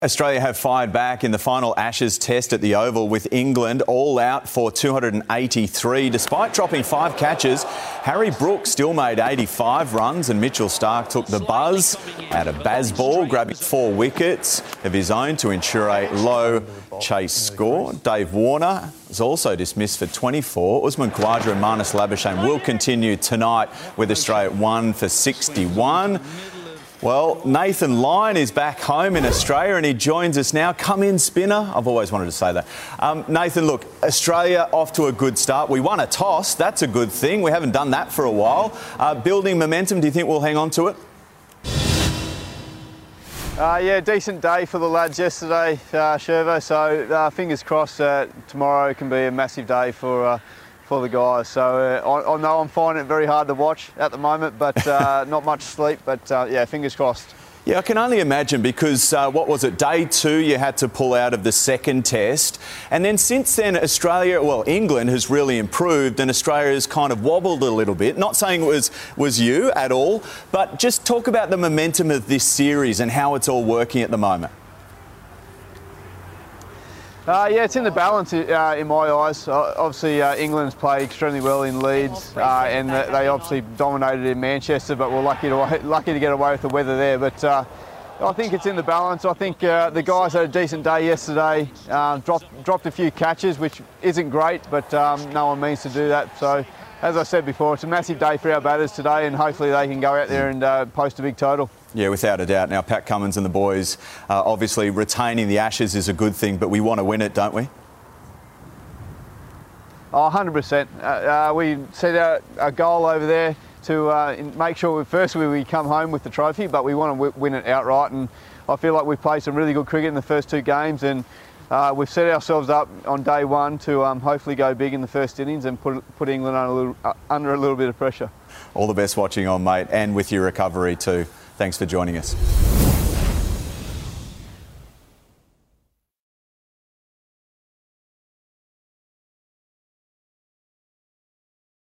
Australia have fired back in the final Ashes test at the Oval with England all out for 283. Despite dropping five catches, Harry Brooks still made 85 runs and Mitchell Starc took the buzz out of Bazball, grabbing four wickets of his own to ensure a low chase score. Dave Warner is also dismissed for 24. Usman Khawaja and Marnus Labuschagne will continue tonight with Australia at 1 for 61. Well, Nathan Lyon is back home in Australia and he joins us now. Come in, spinner. I've always wanted to say that. Um, Nathan, look, Australia off to a good start. We won a toss. That's a good thing. We haven't done that for a while. Uh, building momentum, do you think we'll hang on to it? Uh, yeah, decent day for the lads yesterday, uh, Shervo. So uh, fingers crossed tomorrow can be a massive day for uh, for the guys. So uh, I, I, know I'm finding it very hard to watch at the moment, but uh, not much sleep. But uh, yeah, fingers crossed. Yeah, I can only imagine because uh, what was it? Day two, you had to pull out of the second test. And then since then, Australia, well, England has really improved and Australia has kind of wobbled a little bit. Not saying it was, was you at all, but just talk about the momentum of this series and how it's all working at the moment. Uh, yeah, it's in the balance uh, in my eyes. Uh, obviously, uh, England's played extremely well in Leeds, uh, and they obviously dominated in Manchester, but we're lucky to lucky to get away with the weather there. But uh, I think it's in the balance. I think the guys had a decent day yesterday. dropped dropped a few catches, which isn't great, but um, no one means to do that. So. As I said before, it's a massive day for our batters today, and hopefully they can go out there and post a big total. Yeah, without a doubt. Now, Pat Cummins and the boys, uh, obviously retaining the Ashes is a good thing, but we want to win it, don't we? Oh, 100%. Uh, uh, we set out a goal over there to uh, make sure we, firstly we come home with the trophy, but we want to win it outright. And I feel like we've played some really good cricket in the first two games, and uh, we've set ourselves up on day one to um, hopefully go big in the first innings and put, put England under a, little, uh, under a little bit of pressure. All the best watching on, mate, and with your recovery too. Thanks for joining us.